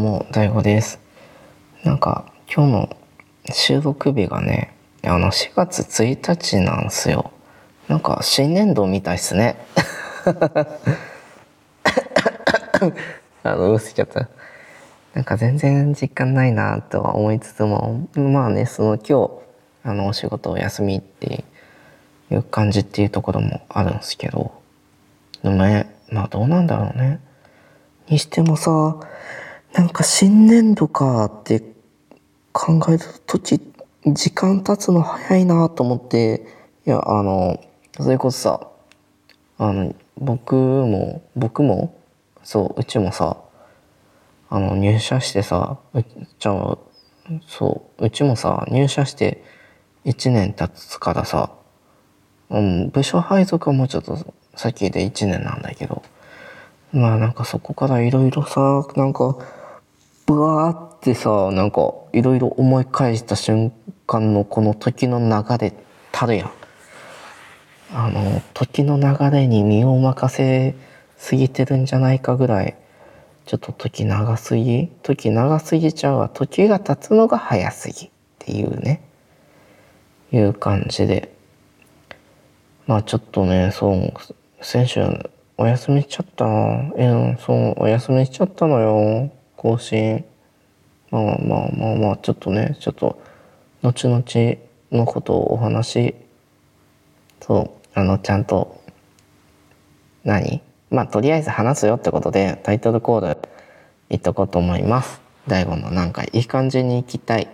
うも、大悟です。なんか、今日の収録日がね、あの、4月1日なんですよ。なんか、新年度みたいっすね。あの、うすちゃった。なんか全然実感ないなとは思いつつも、まあね、その今日、あの、お仕事お休みっていう感じっていうところもあるんですけど、でもね、まあどうなんだろうね。にしてもさ、なんか新年度かって考える時、時間経つの早いなと思って、いや、あの、それこそさ、あの、僕も、僕も、そう、うちもさ、あの、入社してさ、うじゃあ、そう、うちもさ、入社して1年経つからさ、うん、部署配属はもうちょっと先で1年なんだけど、まあなんかそこからいろいろさ、なんか、ブワーってさ、なんかいろいろ思い返した瞬間のこの時の流れたるやん。あの、時の流れに身を任せすぎてるんじゃないかぐらい、ちょっと時長すぎ？時長すぎちゃうわ。時が経つのが早すぎっていうね、いう感じで。まあちょっとね、そう、先週お休みしちゃったな。うん、そう、お休みしちゃったのよ。更新。まあまあまあまあ、ちょっとね、ちょっと、後々のことをお話、そう、あの、ちゃんと、何？まあ、とりあえず話すよってことで、タイトルコール、言っとこうと思います。大悟のなんかいい感じに行きたい。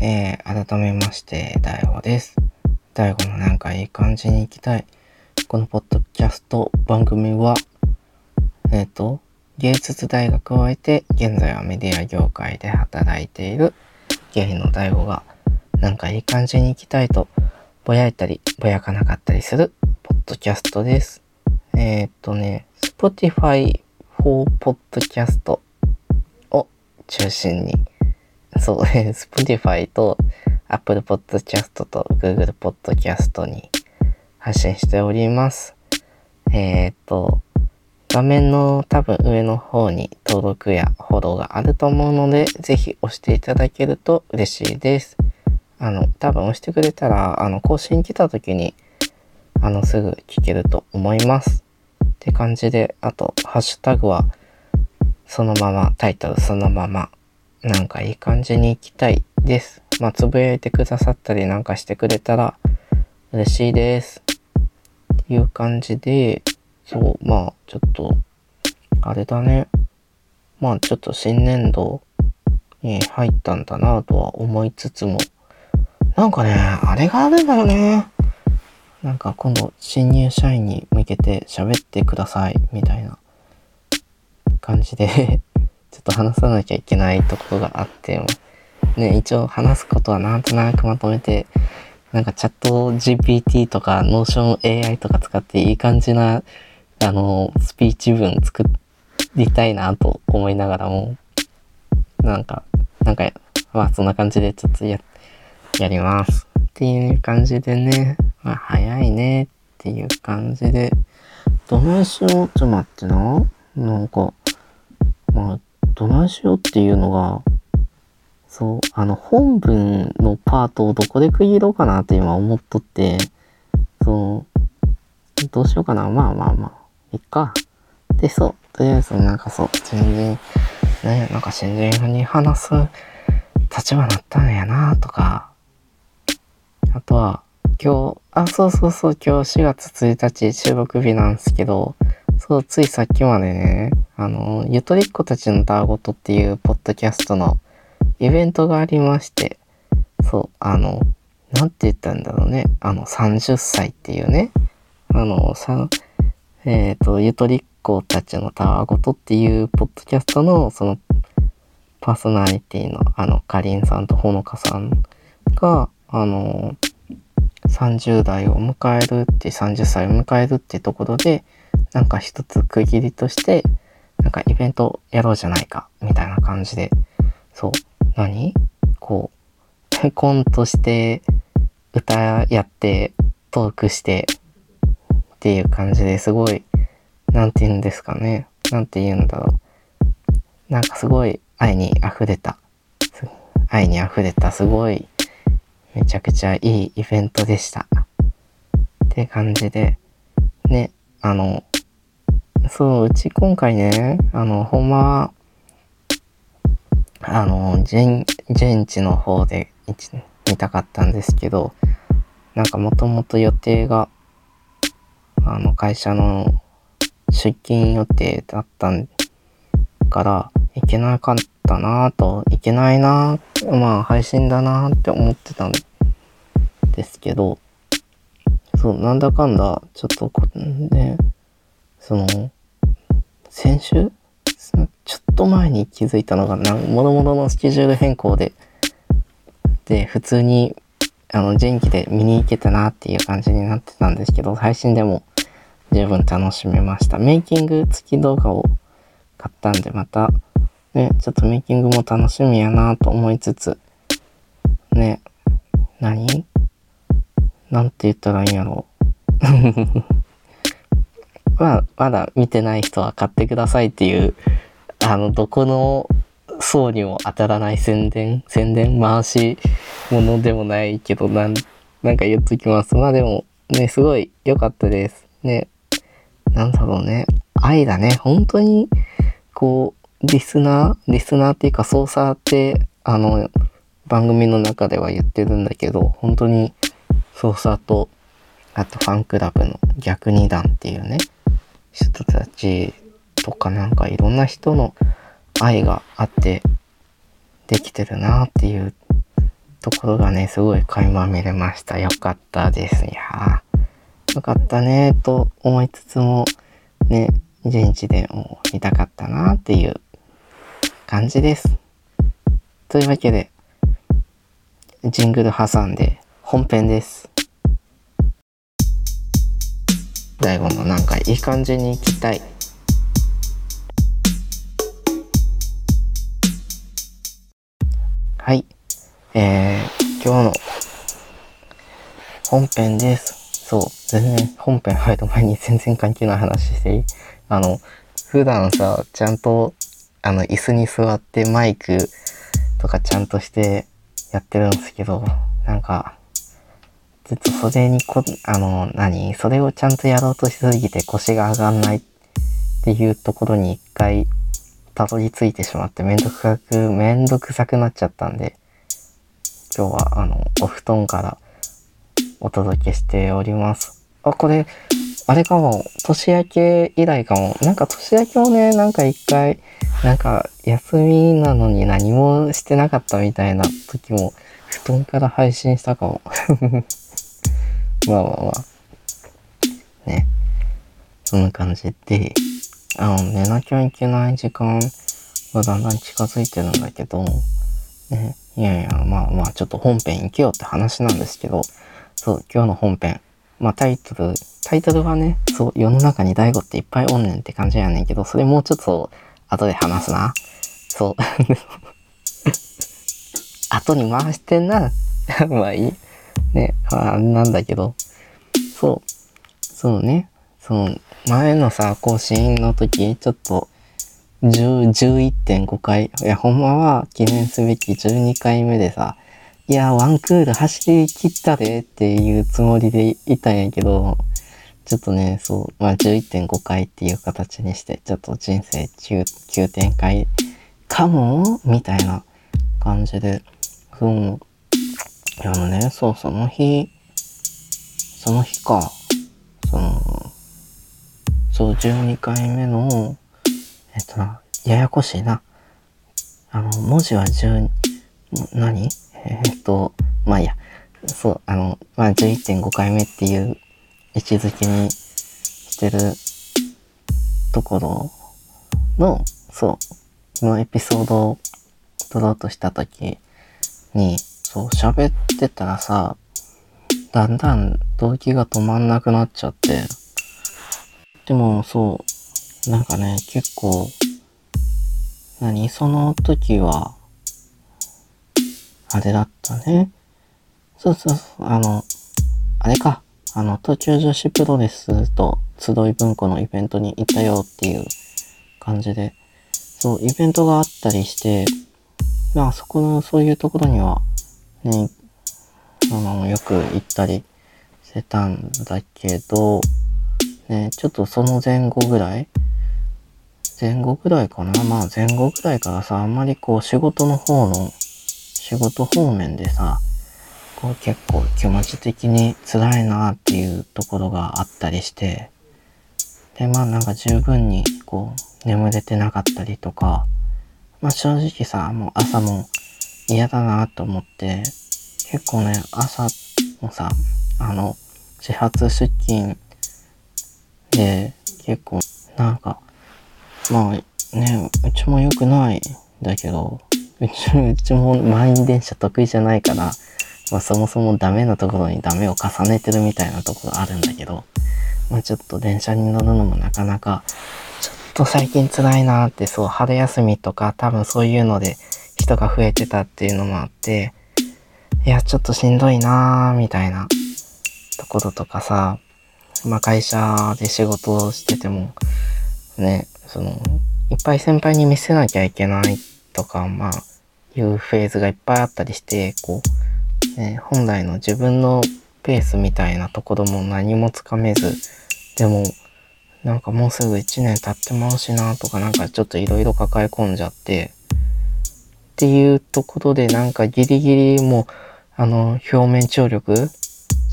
えー、改めまして、大悟です。大悟のなんかいい感じに行きたい。このポッドキャスト番組は、えっ、と、芸術大学を終えて、現在はメディア業界で働いている芸の大悟が、なんかいい感じに行きたいと、ぼやいたり、ぼやかなかったりする、ポッドキャストです。えっ、とね、Spotify for Podcast を中心に、そう、えー Spotify と Apple Podcast と Google Podcast に発信しております。えっ、と、画面の多分上の方に登録やフォローがあると思うので、ぜひ押していただけると嬉しいです。あの、多分押してくれたら、あの、更新来た時に、あの、すぐ聞けると思います。って感じで、あと、ハッシュタグは、そのまま、タイトルそのまま、なんかいい感じに行きたいです。まあ、つぶやいてくださったりなんかしてくれたら嬉しいです。っていう感じで、そう、まあ、ちょっと、あれだね。まあ、ちょっと新年度に入ったんだなとは思いつつも、なんかね、あれがあるんだよね。なんか今度、新入社員に向けて喋ってください、みたいな感じで ちょっと話さなきゃいけないところがあって、ね、一応話すことはなんとなくまとめて、なんかチャット GPT とか Notion AI とか使っていい感じな、あの、スピーチ文作りたいなと思いながらも、なんか、なんか、まあそんな感じでちょっとや、やります。っていう感じでね、まあ早いねっていう感じで、どないしようちょっと待ってな。なんか、まあ、どないしようっていうのが、そう、あの、本文のパートをどこで区切ろうかなって今思っとって、そう、どうしようかな。まあまあまあ、いっか。で、そう、とりあえずなんかそう、全然、ね、なんか新人に話す立場だったんやなとか、あとは、今日、あ、そうそうそう、今日4月1日収録日なんですけど、そう、ついさっきまでね、あの、ゆとりっ子たちのたわごとっていうポッドキャストのイベントがありまして、そう、あの、なんて言ったんだろうね、あの、30歳っていうね、あの、さ、えっ、と、ゆとりっ子たちのたわごとっていうポッドキャストの、その、パーソナリティの、あの、かりんさんとほのかさんが、あの、30代を迎えるって、30歳を迎えるってところで、なんか一つ区切りとして、なんかイベントやろうじゃないか、みたいな感じで、そう、何？こう、コントして、歌やって、トークしてっていう感じですごい、なんて言うんですかね。なんて言うんだろう。なんかすごい愛に溢れた、愛に溢れたすごいめちゃくちゃいいイベントでした。って感じで、ね、あの、そう、うち今回ね、あの、ほんま、あの、現地の方で見たかったんですけど、なんかもともと予定が、あの、会社の出勤予定だったから、いけなかったなぁと、いけないなぁ、まあ配信だなぁって思ってたんですけど、そう、なんだかんだ、ちょっとこ、ね、その、先週ちょっと前に気づいたのが、なん、もろもろのスケジュール変更で、で、普通に、あの、前期で見に行けたなっていう感じになってたんですけど、配信でも十分楽しめました。メイキング付き動画を買ったんで、また、ね、ちょっとメイキングも楽しみやなと思いつつ、ね、何？なんて言ったらいいんやろう。まあ、まだ見てない人は買ってくださいっていう、あの、どこの層にも当たらない宣伝、宣伝回しものでもないけど、なん、なんか言っときます。まあでも、ね、すごい良かったです。ね、なんだろうね。愛だね。本当に、こう、リスナーリスナーっていうか、操作って、あの、番組の中では言ってるんだけど、本当に、操作と、あとファンクラブの逆二段っていうね、人たちとかなんかいろんな人の愛があってできてるなっていうところがね、すごい垣間見れました。よかったです。いやよかったねと思いつつも、ね、現地でも見たかったなっていう感じです。というわけで、ジングル挟んで本編です。大悟のなんかいい感じに行きたいはい。えー、今日の本編です。そう全然本編入る前に全然関係ない話していい？あの普段さちゃんとあの椅子に座ってマイクとかちゃんとしてやってるんですけどなんかちょっとそれにこ、あの、何？それをちゃんとやろうとしすぎて腰が上がんないっていうところに一回たどり着いてしまってめんどくさく、めんどくさくなっちゃったんで、今日はあの、お布団からお届けしております。あ、これ、あれかも、年明け以来かも。なんか年明けもね、なんか一回、なんか休みなのに何もしてなかったみたいな時も、布団から配信したかも。まあまあまあ。ね。そんな感じで、あの、寝なきゃいけない時間がだんだん近づいてるんだけど、ね。いやいや、まあまあ、ちょっと本編行けよって話なんですけど、そう、今日の本編。まあタイトル、タイトルはね、そう、世の中に大悟っていっぱいおんねんって感じやねんけど、それもうちょっと後で話すな。そう。後に回してんな。まあいい。ね、あなんだけど、そう、そうね、その、前のさ、更新の時、ちょっと、11.5回、いや、ほんまは記念すべき12回目でさ、いや、ワンクール走り切ったでっていうつもりでいたんやけど、ちょっとね、そう、まあ11.5回っていう形にして、ちょっと人生急急展開かもみたいな感じで、そう、あのね、そう、その日、その日か、その、そう、12回目の、えっとな、ややこしいな。あの、文字は10、何？えー、っと、まあいや。そう、あの、まあ11.5回目っていう位置づけにしてるところの、そう、のエピソードを撮ろうとしたときに、そう、喋ってたらさ、だんだん動機が止まんなくなっちゃって。でも、そう、なんかね、結構、何その時は、あれだったね。そうそうそう、あの、あれか。あの、東京女子プロレスと集い文庫のイベントに行ったよっていう感じで、そう、イベントがあったりして、まあそこの、そういうところには、ね、あの、よく行ったりしてたんだけど、ね、ちょっとその前後ぐらい？前後ぐらいかな？まあ前後ぐらいからさ、あんまりこう仕事の方の、仕事方面でさ、こう結構気持ち的に辛いなっていうところがあったりして、で、まあなんか十分にこう眠れてなかったりとか、まあ正直さ、もう朝も嫌だなと思って、結構ね、朝もさ、あの、始発出勤で結構なんか、まあね、うちも良くないんだけど、うちうちも満員電車得意じゃないから、まあそもそもダメなところにダメを重ねてるみたいなところあるんだけど、まあちょっと電車に乗るのもなかなか、ちょっと最近辛いなって、そう、春休みとか多分そういうので人が増えてたっていうのもあって、いや、ちょっとしんどいなーみたいなところとかさ、まあ会社で仕事をしてても、ね、その、いっぱい先輩に見せなきゃいけないとか、まあ、いうフェーズがいっぱいあったりして、こう、ね、本来の自分のペースみたいなところも何もつかめず、でも、なんかもうすぐ1年経ってまうしなとかなんかちょっといろいろ抱え込んじゃって、っていうところでなんかギリギリもう、あの、表面張力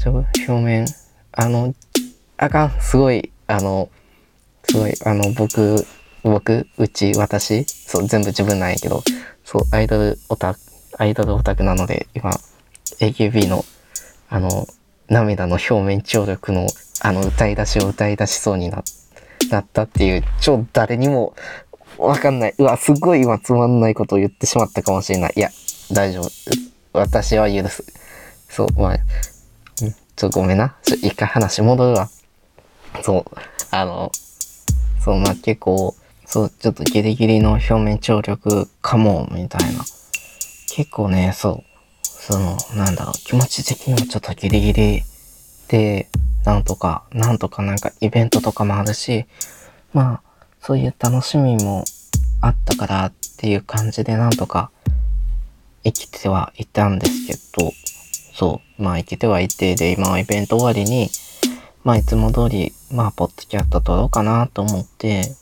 表面、あの、あかん、すごい、あの、すごい、あの、僕、僕、うち、私、そう、全部自分なんやけど、そう、アイドルオタク、アイドルオタクなので、今、AKB の、あの、涙の表面張力の、あの、歌い出しを歌い出しそうにななったっていう、超誰にもわかんない。うわ、すごい今つまんないことを言ってしまったかもしれない。いや、大丈夫。私は許す。そう、まあ、ちょっとごめんな。ちょ、一回話戻るわ。そう、あの、そう、まあ結構、そう、ちょっとギリギリの表面張力かも、みたいな。結構ね、そう、その、なんだろう、気持ち的にもちょっとギリギリで、なんとか、なんとかなんかイベントとかもあるし、まあ、そういう楽しみもあったからっていう感じでなんとか生きてはいたんですけど、そう、まあ生きてはいて、で、今はイベント終わりに、まあいつも通り、まあポッドキャスト撮ろうかなと思って、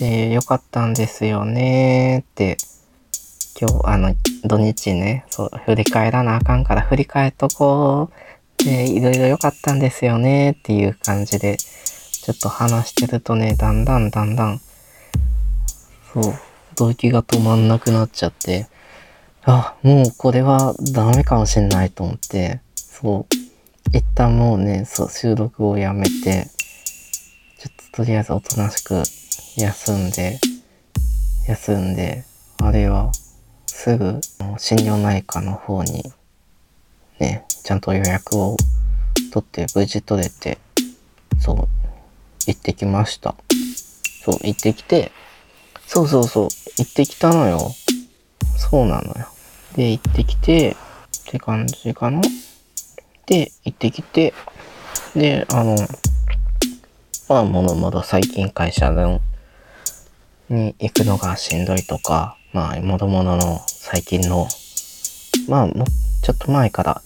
で、よかったんですよねって、今日、あの、土日ね、そう、振り返らなあかんから振り返っとこう。で、いろいろ良かったんですよねっていう感じで、ちょっと話してるとね、だんだんだんだん、そう、動機が止まんなくなっちゃって、あ、もうこれはダメかもしんないと思って、そう、一旦もうね、そう、収録をやめて、ちょっととりあえずおとなしく休んで、休んで、あれは、すぐ、心療内科の方に、ね、ちゃんと予約を取って無事取れて、そう、行ってきました。そう、行ってきて、そうそうそう、行ってきたのよ。そうなのよ。で、行ってきて、って感じかな。で、行ってきて、で、あの、まあ、ものまだ最近会社のに行くのがしんどいとか、まあ、もろもろの最近の、まあ、もちょっと前から、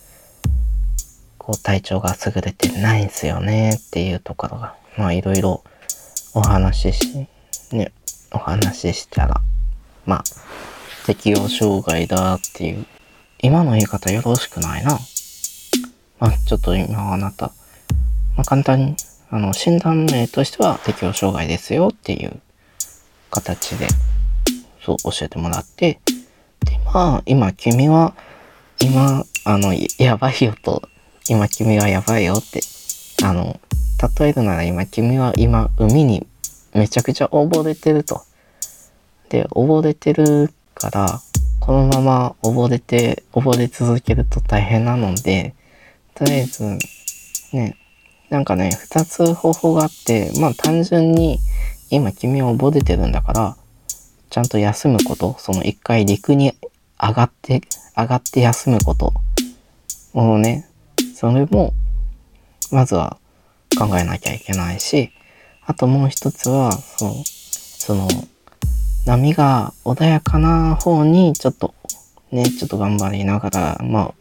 こう、体調が優れてないんすよねっていうところが、まあ、いろいろお話しし、ね、お話ししたら、まあ、適応障害だっていう、今の言い方よろしくないな。まあ、ちょっと今あなた、まあ、簡単に、あの、診断名としては適応障害ですよっていう形で、そう教えてもらって、で、まあ、今君は、今、あの、やばいよと、今君はやばいよって、あの、例えるなら今君は今海にめちゃくちゃ溺れてると。で、溺れてるから、このまま溺れて、溺れ続けると大変なので、とりあえず、ね、なんかね、二つ方法があって、まあ単純に、今君は溺れてるんだから、ちゃんと休むこと、その一回陸に上がって、上がって休むこと。もうね、それも、まずは考えなきゃいけないし、あともう一つは、そう、その、波が穏やかな方にちょっとね、ちょっと頑張りながら、まあ、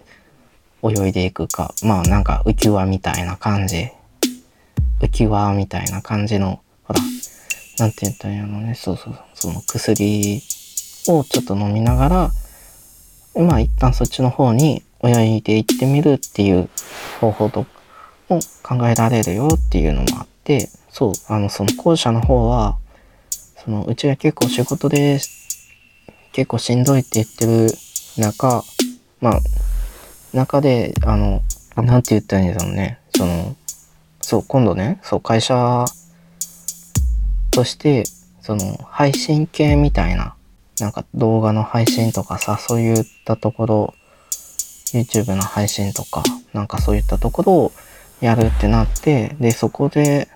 泳いでいくか、まあなんか浮き輪みたいな感じ。浮き輪みたいな感じの、ほら、なんて言ったんやろね、そうそう、その薬をちょっと飲みながら、まあ一旦そっちの方に泳いでいってみるっていう方法とも考えられるよっていうのもあって、そう、あの、その後者の方は、その、うちは結構仕事で結構しんどいって言ってる中、まあ、中で、あの、なんて言ったらいいんだろうね。その、そう、今度ね、そう、会社として、その、配信系みたいな、なんか動画の配信とかさ、そういったところ、YouTube の配信とか、なんかそういったところをやるってなって、で、そこで、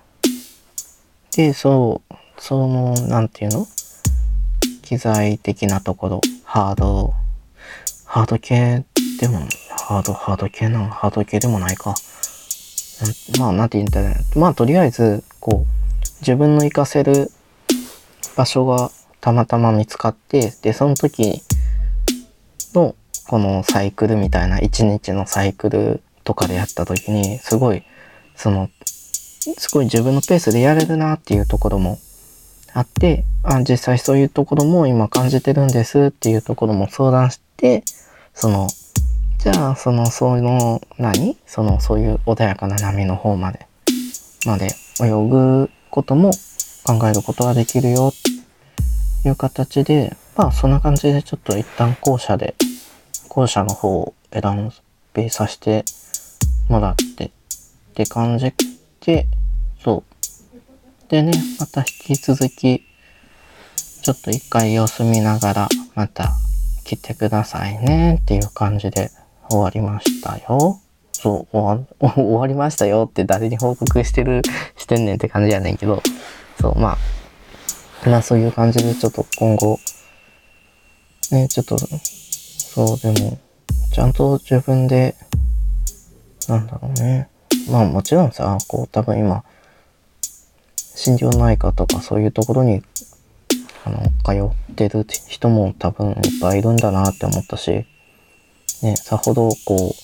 で、そう、その、なんていうの？機材的なところ、ハード、ハード系でも、ハード、ハード系なのハード系でもないか。まあ、なんて言うんだろう。まあ、とりあえず、こう、自分の活かせる場所がたまたま見つかって、で、その時の、このサイクルみたいな、一日のサイクルとかでやった時に、すごい、その、すごい自分のペースでやれるなっていうところもあって、あ、実際そういうところも今感じてるんですっていうところも相談して、その、じゃあ、その、その、何？その、そういう穏やかな波の方まで、まで泳ぐことも考えることができるよ、という形で、まあ、そんな感じでちょっと一旦後者で、後者の方を選べさせてもらって、って感じで、そう。でね、また引き続き、ちょっと一回様子見ながら、また来てくださいねっていう感じで終わりましたよ。そう、終わ 終わりましたよって誰に報告してる、してんねんって感じやねんけど、そう、まあ、まあそういう感じでちょっと今後、ね、ちょっと、そうでも、ちゃんと自分で、なんだろうね。まあもちろんさ、こう多分今、心療内科とかそういうところに、あの、通ってる人も多分いっぱいいるんだなって思ったし、ね、さほどこ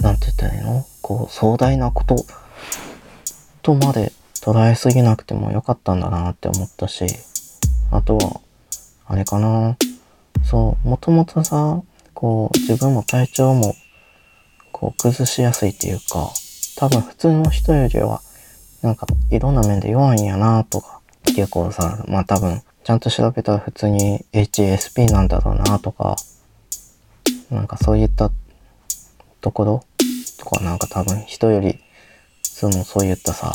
う、なんて言ったらいいの？こう、壮大なこととまで捉えすぎなくてもよかったんだなって思ったし、あとは、あれかな、そう、もともとさ、こう、自分も体調も、こう、崩しやすいっていうか、多分普通の人よりは、なんかいろんな面で弱いんやなとか、結構さ、まあ多分、ちゃんと調べたら普通に HSP なんだろうなとか、なんかそういったところとかなんか多分人より、そのそういったさ、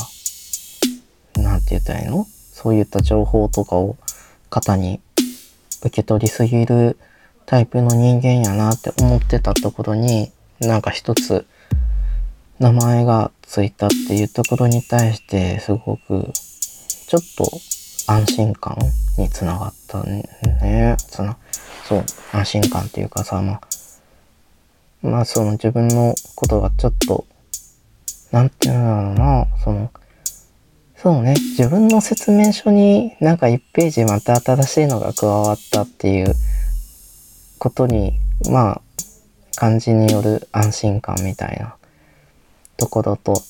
なんて言ったらいいの？そういった情報とかを肩に受け取りすぎるタイプの人間やなって思ってたところに、なんか一つ名前がついたっていうところに対してすごくちょっと安心感につながったね。つな、そう、安心感っていうかさ、まあ、まあその自分のことがちょっと、なんていうんだろうな、その、そうね、自分の説明書になんか1ページまた新しいのが加わったっていうことに、まあ、感じによる安心感みたいなところと、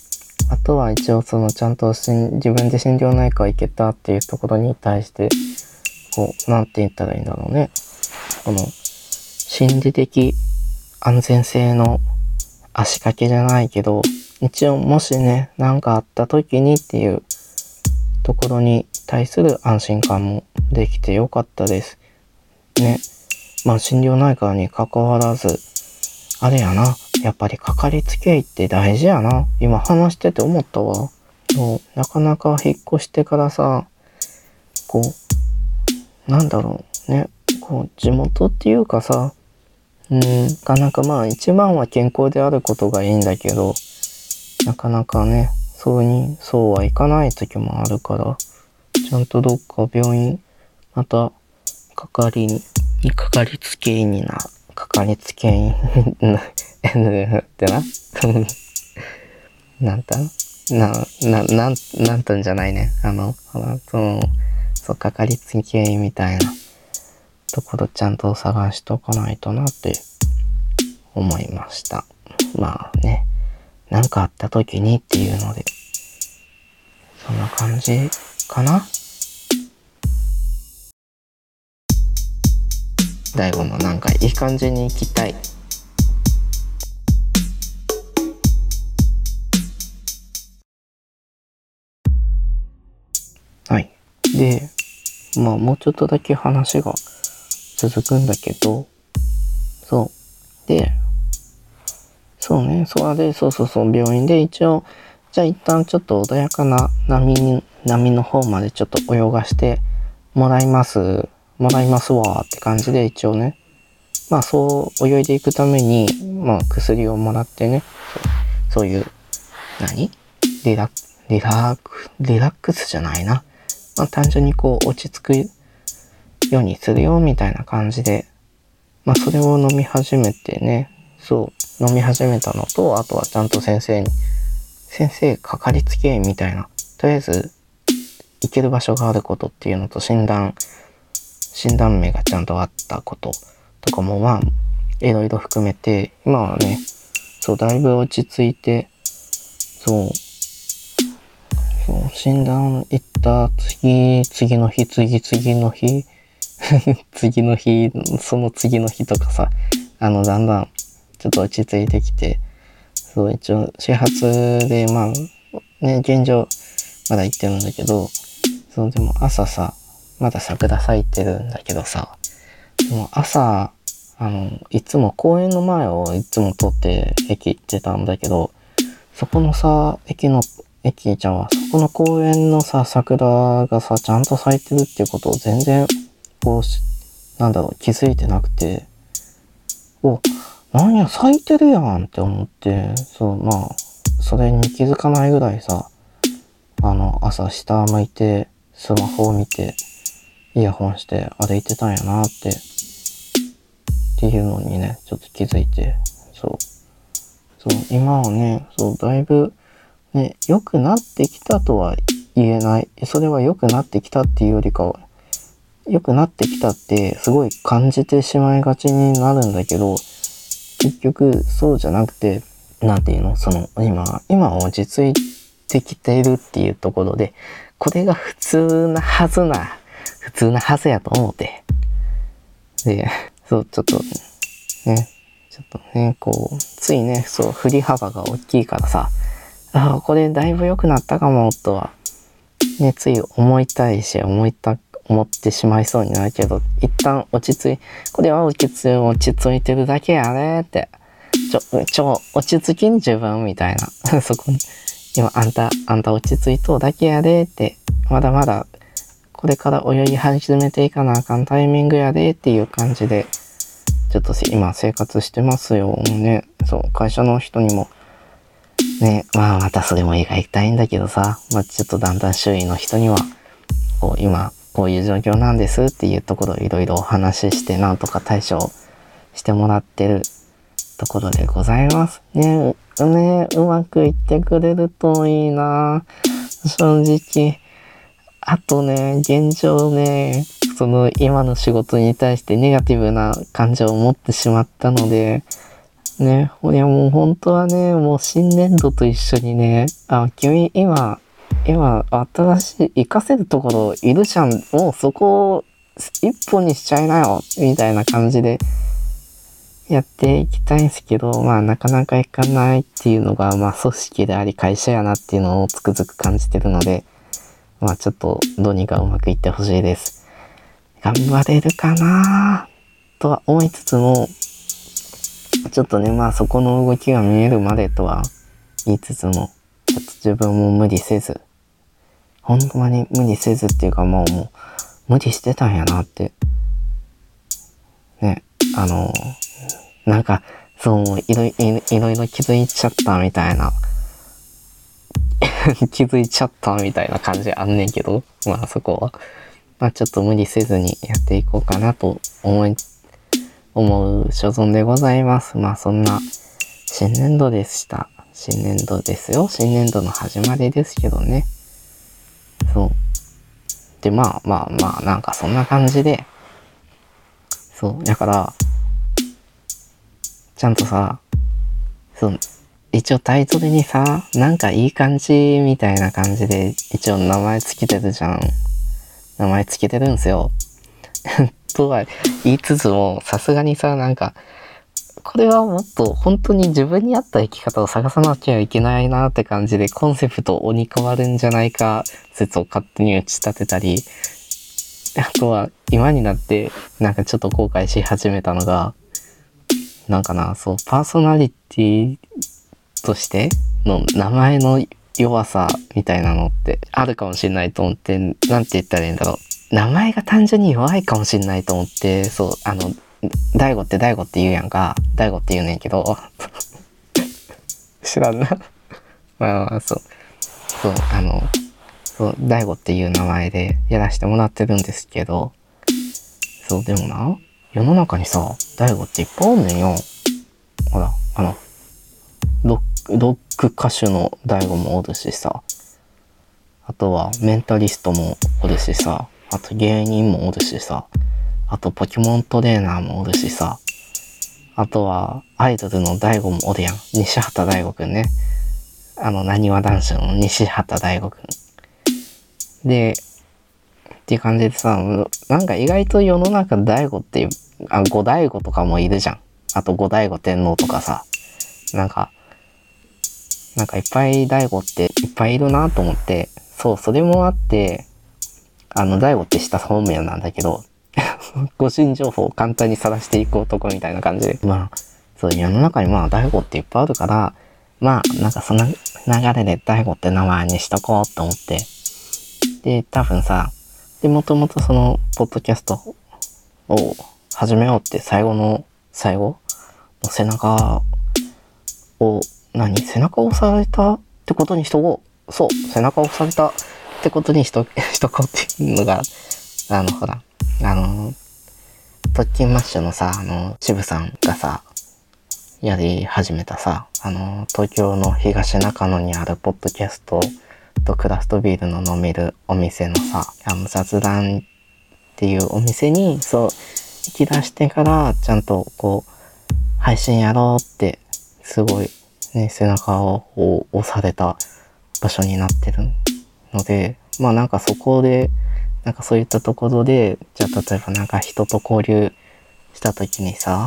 あとは一応そのちゃんと自分で心療内科行けたっていうところに対して、こう、なんて言ったらいいんだろうね。この、心理的安全性の足掛けじゃないけど、一応もしね、何かあった時にっていうところに対する安心感もできてよかったです。ね。まあ心療内科に関わらず、あれやな。やっぱりかかりつけ医って大事やな。今話してて思ったわ。もうなかなか引っ越してからさ、こう、なんだろうね。こう、地元っていうかさ、うん、なかなかまあ一番は健康であることがいいんだけど、なかなかね、そうに、そうはいかない時もあるから、ちゃんとどっか病院、また、かかりに、かかりつけ医にな、かかりつけ医 N ってな。なんたな、な、なん、なんとんじゃないね。あの、その、そう、かかりつけみたいなところちゃんと探しとかないとなって思いました。まあね、なんかあった時にっていうので、そんな感じかな大悟もなんかいい感じに行きたい。はい。で、まあもうちょっとだけ話が続くんだけど、そう。で、そうね、そうで、そうそうそう、病院で一応、じゃあ一旦ちょっと穏やかな波に、波の方までちょっと泳がしてもらいます、もらいますわって感じで一応ね、まあそう泳いでいくために、まあ薬をもらってね、そういう、何？リラリラク、リラックスじゃないな。まあ、単純にこう落ち着くようにするよみたいな感じで、まあ、それを飲み始めてね、そう、飲み始めたのと、あとはちゃんと先生に、先生かかりつけみたいな、とりあえず行ける場所があることっていうのと診断、診断名がちゃんとあったこと。とかもまあ、いろいろ含めて、今はね、そう、だいぶ落ち着いて、そう、そう診断行った次、次の日、次、次の日、次の日、その次の日とかさ、あの、だんだん、ちょっと落ち着いてきて、そう、一応、始発で、まあ、ね、現状、まだ行ってるんだけど、そう、でも朝さ、まだ桜咲いてるんだけどさ、でも朝、あの、いつも公園の前をいつも通って駅行ってたんだけど、そこのさ、駅の駅ちゃんは、そこの公園のさ、桜がさ、ちゃんと咲いてるっていうことを全然、こう、なんだろう、気づいてなくて、お、なんや、咲いてるやんって思って、そう、まあ、それに気づかないぐらいさ、あの、朝下向いて、スマホを見て、イヤホンして歩いてたんやなって、っていうのにね、ちょっと気づいて、そう。そう、今はね、そう、だいぶ、ね、良くなってきたとは言えない。それは良くなってきたっていうよりかは、良くなってきたってすごい感じてしまいがちになるんだけど、結局そうじゃなくて、なんていうの？その、今、今落ち着いてきてるっていうところで、これが普通なはずな、普通なはずやと思って。で、そう、ちょっと、ね、ちょっとね、こう、ついね、そう、振り幅が大きいからさ、ああ、これだいぶ良くなったかも、とは、ね、つい思いたいし、思いたく、思ってしまいそうになるけど、一旦落ち着い、これは落ち着い落ち着いてるだけやねって、ちょ、ちょ、落ち着きん自分みたいな。そこに、今あんた、あんた落ち着いとうだけやでって、まだまだ、これから泳ぎ始めていかなあかんタイミングやでっていう感じで、ちょっと今生活してますよ。ね。そう、会社の人にも、ね、まあまたそれも描きたいんだけどさ、まあちょっとだんだん周囲の人には、こう今こういう状況なんですっていうところをいろいろお話ししてなんとか対処してもらってるところでございます。ね、ね、うまくいってくれるといいな正直。あとね、現状ね、その今の仕事に対してネガティブな感情を持ってしまったので、ね、いやもう本当はね、もう新年度と一緒にね、あ、君今、今、新しい、活かせるところいるじゃん。もうそこを一本にしちゃいなよ。みたいな感じでやっていきたいんですけど、まあなかなかいかないっていうのが、まあ組織であり会社やなっていうのをつくづく感じてるので、まあちょっとどうにかうまくいってほしいです。頑張れるかなとは思いつつも、ちょっとね、まあそこの動きが見えるまでとは言いつつも、ちょっと自分も無理せず、ほんまに無理せずっていうかもう、もう無理してたんやなって。ね、あの、なんか、そう、いろい、いろいろ気づいちゃったみたいな。気づいちゃったみたいな感じあんねんけど、まあそこは。まあちょっと無理せずにやっていこうかなと思い思う所存でございます。まあそんな新年度でした。新年度ですよ。新年度の始まりですけどね。で、まあまあまあ、なんかそんな感じで、そう。だから、ちゃんとさ、そう、一応タイトルにさ、なんかいい感じみたいな感じで、一応名前つけてるじゃん。名前つけてるんすよ。とは言いつつも、さすがにさ、なんか、これはもっと本当に自分に合った生き方を探さなきゃいけないなって感じで、コンセプト鬼変わるんじゃないか説を勝手に打ち立てたり、あとは今になってなんかちょっと後悔し始めたのが、なんかな、そう、パーソナリティとしての名前の弱さみたいなのってあるかもしれないと思って、なんて言ったらいいんだろう。名前が単純に弱いかもしれないと思って、そう、あの、大悟って大悟って言うやんか。大悟って言うねんけど。知らんな まあまあ、そう。そう、あの、そう、大悟っていう名前でやらせてもらってるんですけど、そう、でもな、世の中にさ、大悟っていっぱいおんねんよ。ほら、あの、ロック歌手の大悟もおるしさ、あとはメンタリストもおるしさ、あと芸人もおるしさ、あとポケモントレーナーもおるしさ、あとはアイドルの大悟もおるやん。西畑大悟くんね。あの、なにわ男子の西畑大悟くん。で、っていう感じでさ、なんか意外と世の中大悟っていう、あ、五大悟とかもいるじゃん。あと五大悟天皇とかさ、なんか、なんかいっぱい大悟っていっぱいいるなと思って、そう、それもあって、あの、大悟って下本名なんだけど、個人情報を簡単に晒していく男みたいな感じで、まあ、そう、世の中にまあ大悟っていっぱいあるから、まあ、なんかその流れで大悟って名前にしとこうと思って、で、多分さ、で、もともとその、ポッドキャストを始めようって最後の、最後？の背中を、何？背中を押されたってことにしとこう。そう、背中を押されたってことにしと、しとこうっていうのが、あの、ほら、あの、特勤マッシュのさ、あの、渋さんがさ、やり始めたさ、あの、東京の東中野にあるポッドキャストとクラフトビールの飲めるお店のさ、あの雑談っていうお店に、そう、行き出してから、ちゃんとこう、配信やろうって、すごい、ね、背中を押された場所になってるので、まあなんかそこで、なんかそういったところで、じゃあ例えばなんか人と交流した時にさ、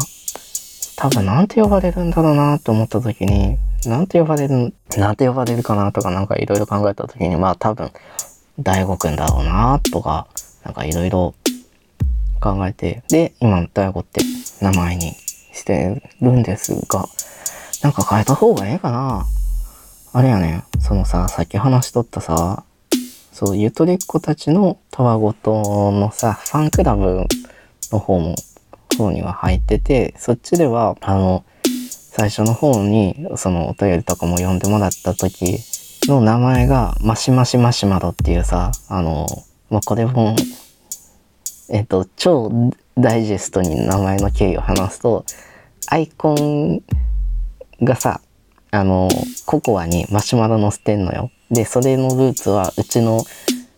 多分なんて呼ばれるんだろうなと思った時に、なんて呼ばれる、なんて呼ばれるかなとかなんかいろいろ考えた時に、まあ多分、大悟くんだろうなとか、なんかいろいろ考えて、で、今、大悟って名前にしてるんですが、なんか変えた方がええかな。あれやね、そのさ、さっき話しとったさ、そう、ゆとりっ子たちのたわごとのさ、ファンクラブの方も、方には入ってて、そっちでは、あの、最初の方に、そのお便りとかも読んでもらった時の名前が、マシマシマシマロっていうさ、あの、まあ、これも、えっと、超ダイジェストに名前の経緯を話すと、アイコンがさ、あの、ココアにマシュマロ乗せてんのよ。で、それのルーツは、うちの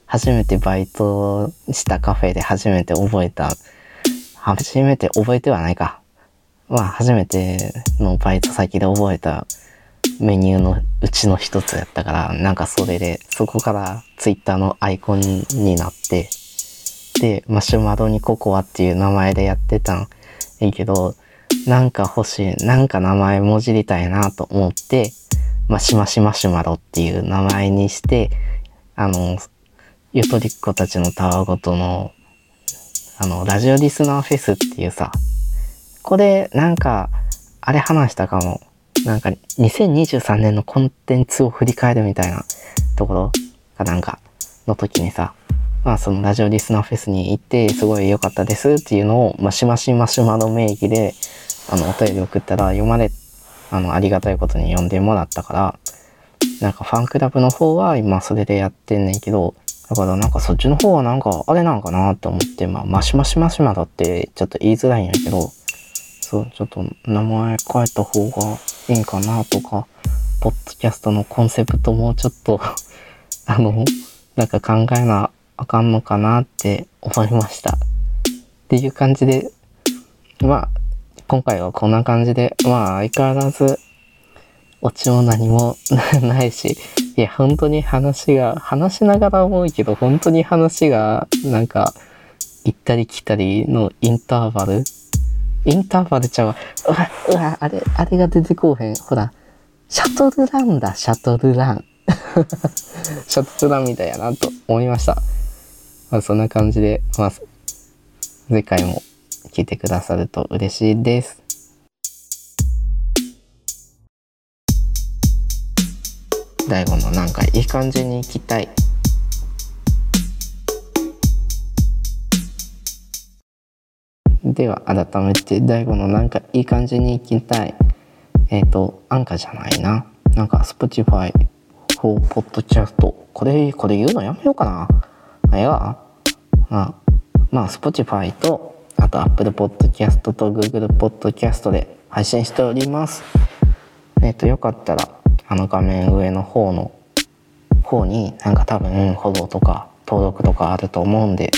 初めてバイトしたカフェで初めて覚えた、初めて覚えてはないか。まあ、初めてのバイト先で覚えたメニューのうちの一つやったから、なんかそれで、そこからツイッターのアイコンになって、で、マシュマロにココアっていう名前でやってたんやけど、なんか欲しい、なんか名前もじりたいなと思って、マシマシマシュマロっていう名前にして、あの、ゆとりっ子たちのたわごとの、あの、ラジオリスナーフェスっていうさ、これ、なんか、あれ話したかも。なんか、2023年のコンテンツを振り返るみたいなところかなんかの時にさ、まあそのラジオリスナーフェスに行ってすごい良かったですっていうのをマシマシマシュマロ名義であのお便り送ったら読まれて、あのありがたいことに読んでもらったから、なんかファンクラブの方は今それでやってんねんけど、だからなんかそっちの方はなんかあれなんかなって思って、まあマシマシマシマロってちょっと言いづらいんやけど、そう、ちょっと名前変えた方がいいんかなとか、ポッドキャストのコンセプトもちょっと あの、なんか考えなあかんのかなって思いました。っていう感じで、まあ、今回はこんな感じで、まあ相変わらず、オチも何も ないし、いや、本当に話が、話しながら思うけど、本当に話が、なんか、行ったり来たりのインターバル？インターバルちゃうわ。うわ、うわ、あれ、あれが出てこうへん。ほら、シャトルランだ、シャトルラン。シャトルランみたいやなと思いました。まあ、そんな感じで、まあ、次回も聞いてくださると嬉しいです。大悟のなんかいい感じに行きたい。では改めて大悟のなんかいい感じに行きたい。えっ、ー、と、アンカじゃないな。なんか、 Spotify for Podcast。これ、これ言うのやめようかな。あ、いや、まあ、まあ、 Spotify と、あと、 Apple Podcast と、 Google Podcast で配信しております。えっ、ー、と、よかったら、あの画面上の方の方になんか多分フォローとか登録とかあると思うんで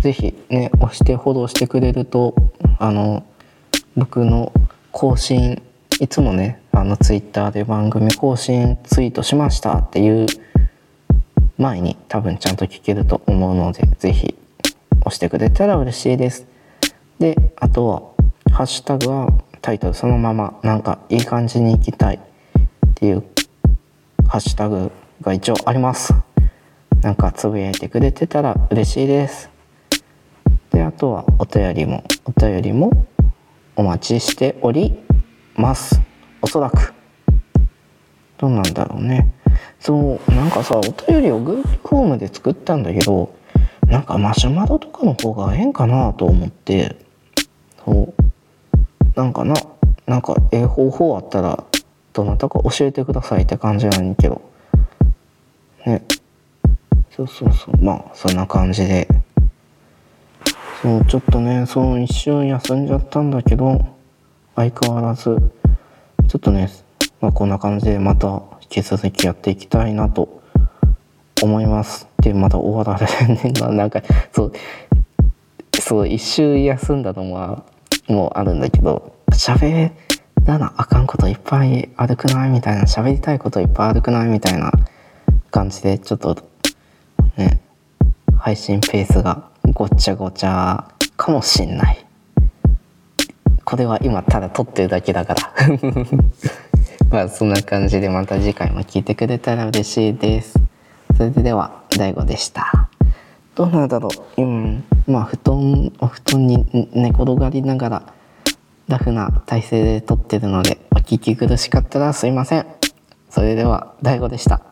是非ね押してフォローしてくれるとあの僕の更新いつもねあのツイッターで番組更新ツイートしましたっていう前に多分ちゃんと聞けると思うので是非押してくれたら嬉しいです。であとはハッシュタグはタイトルそのままなんかいい感じにいきたいっていうハッシュタグが一応あります。なんかつぶやいてくれてたら嬉しいです。で、あとはお便りも、お便りもお待ちしております。おそらく。どうなんだろうね。そう、なんかさ、お便りを Google フォームで作ったんだけど、なんかマシュマロとかの方がええんかなと思って、そう、なんかな、なんかええ方法あったらどなたか教えてくださいって感じなんけど。ね。そうそうそう。まあそんな感じで。そうちょっとねその一瞬休んじゃったんだけど相変わらずちょっとね、まあ、こんな感じでまた引き続きやっていきたいなと思います。でまた終わられねな。なんかそうそう一周休んだのはもあるんだけど喋だなあかんこといっぱいあるくない？みたいな喋りたいこといっぱいあるくない？みたいな感じでちょっとね配信ペースがごっちゃごちゃかもしんない。これは今ただ撮ってるだけだから。まあそんな感じでまた次回も聞いてくれたら嬉しいです。それでは DAIGO でした。どうなんだろう？うん。まあ布団お布団に寝転がりながらラフな体勢で撮ってるのでお聞き苦しかったらすいません。それでは DAIGO でした。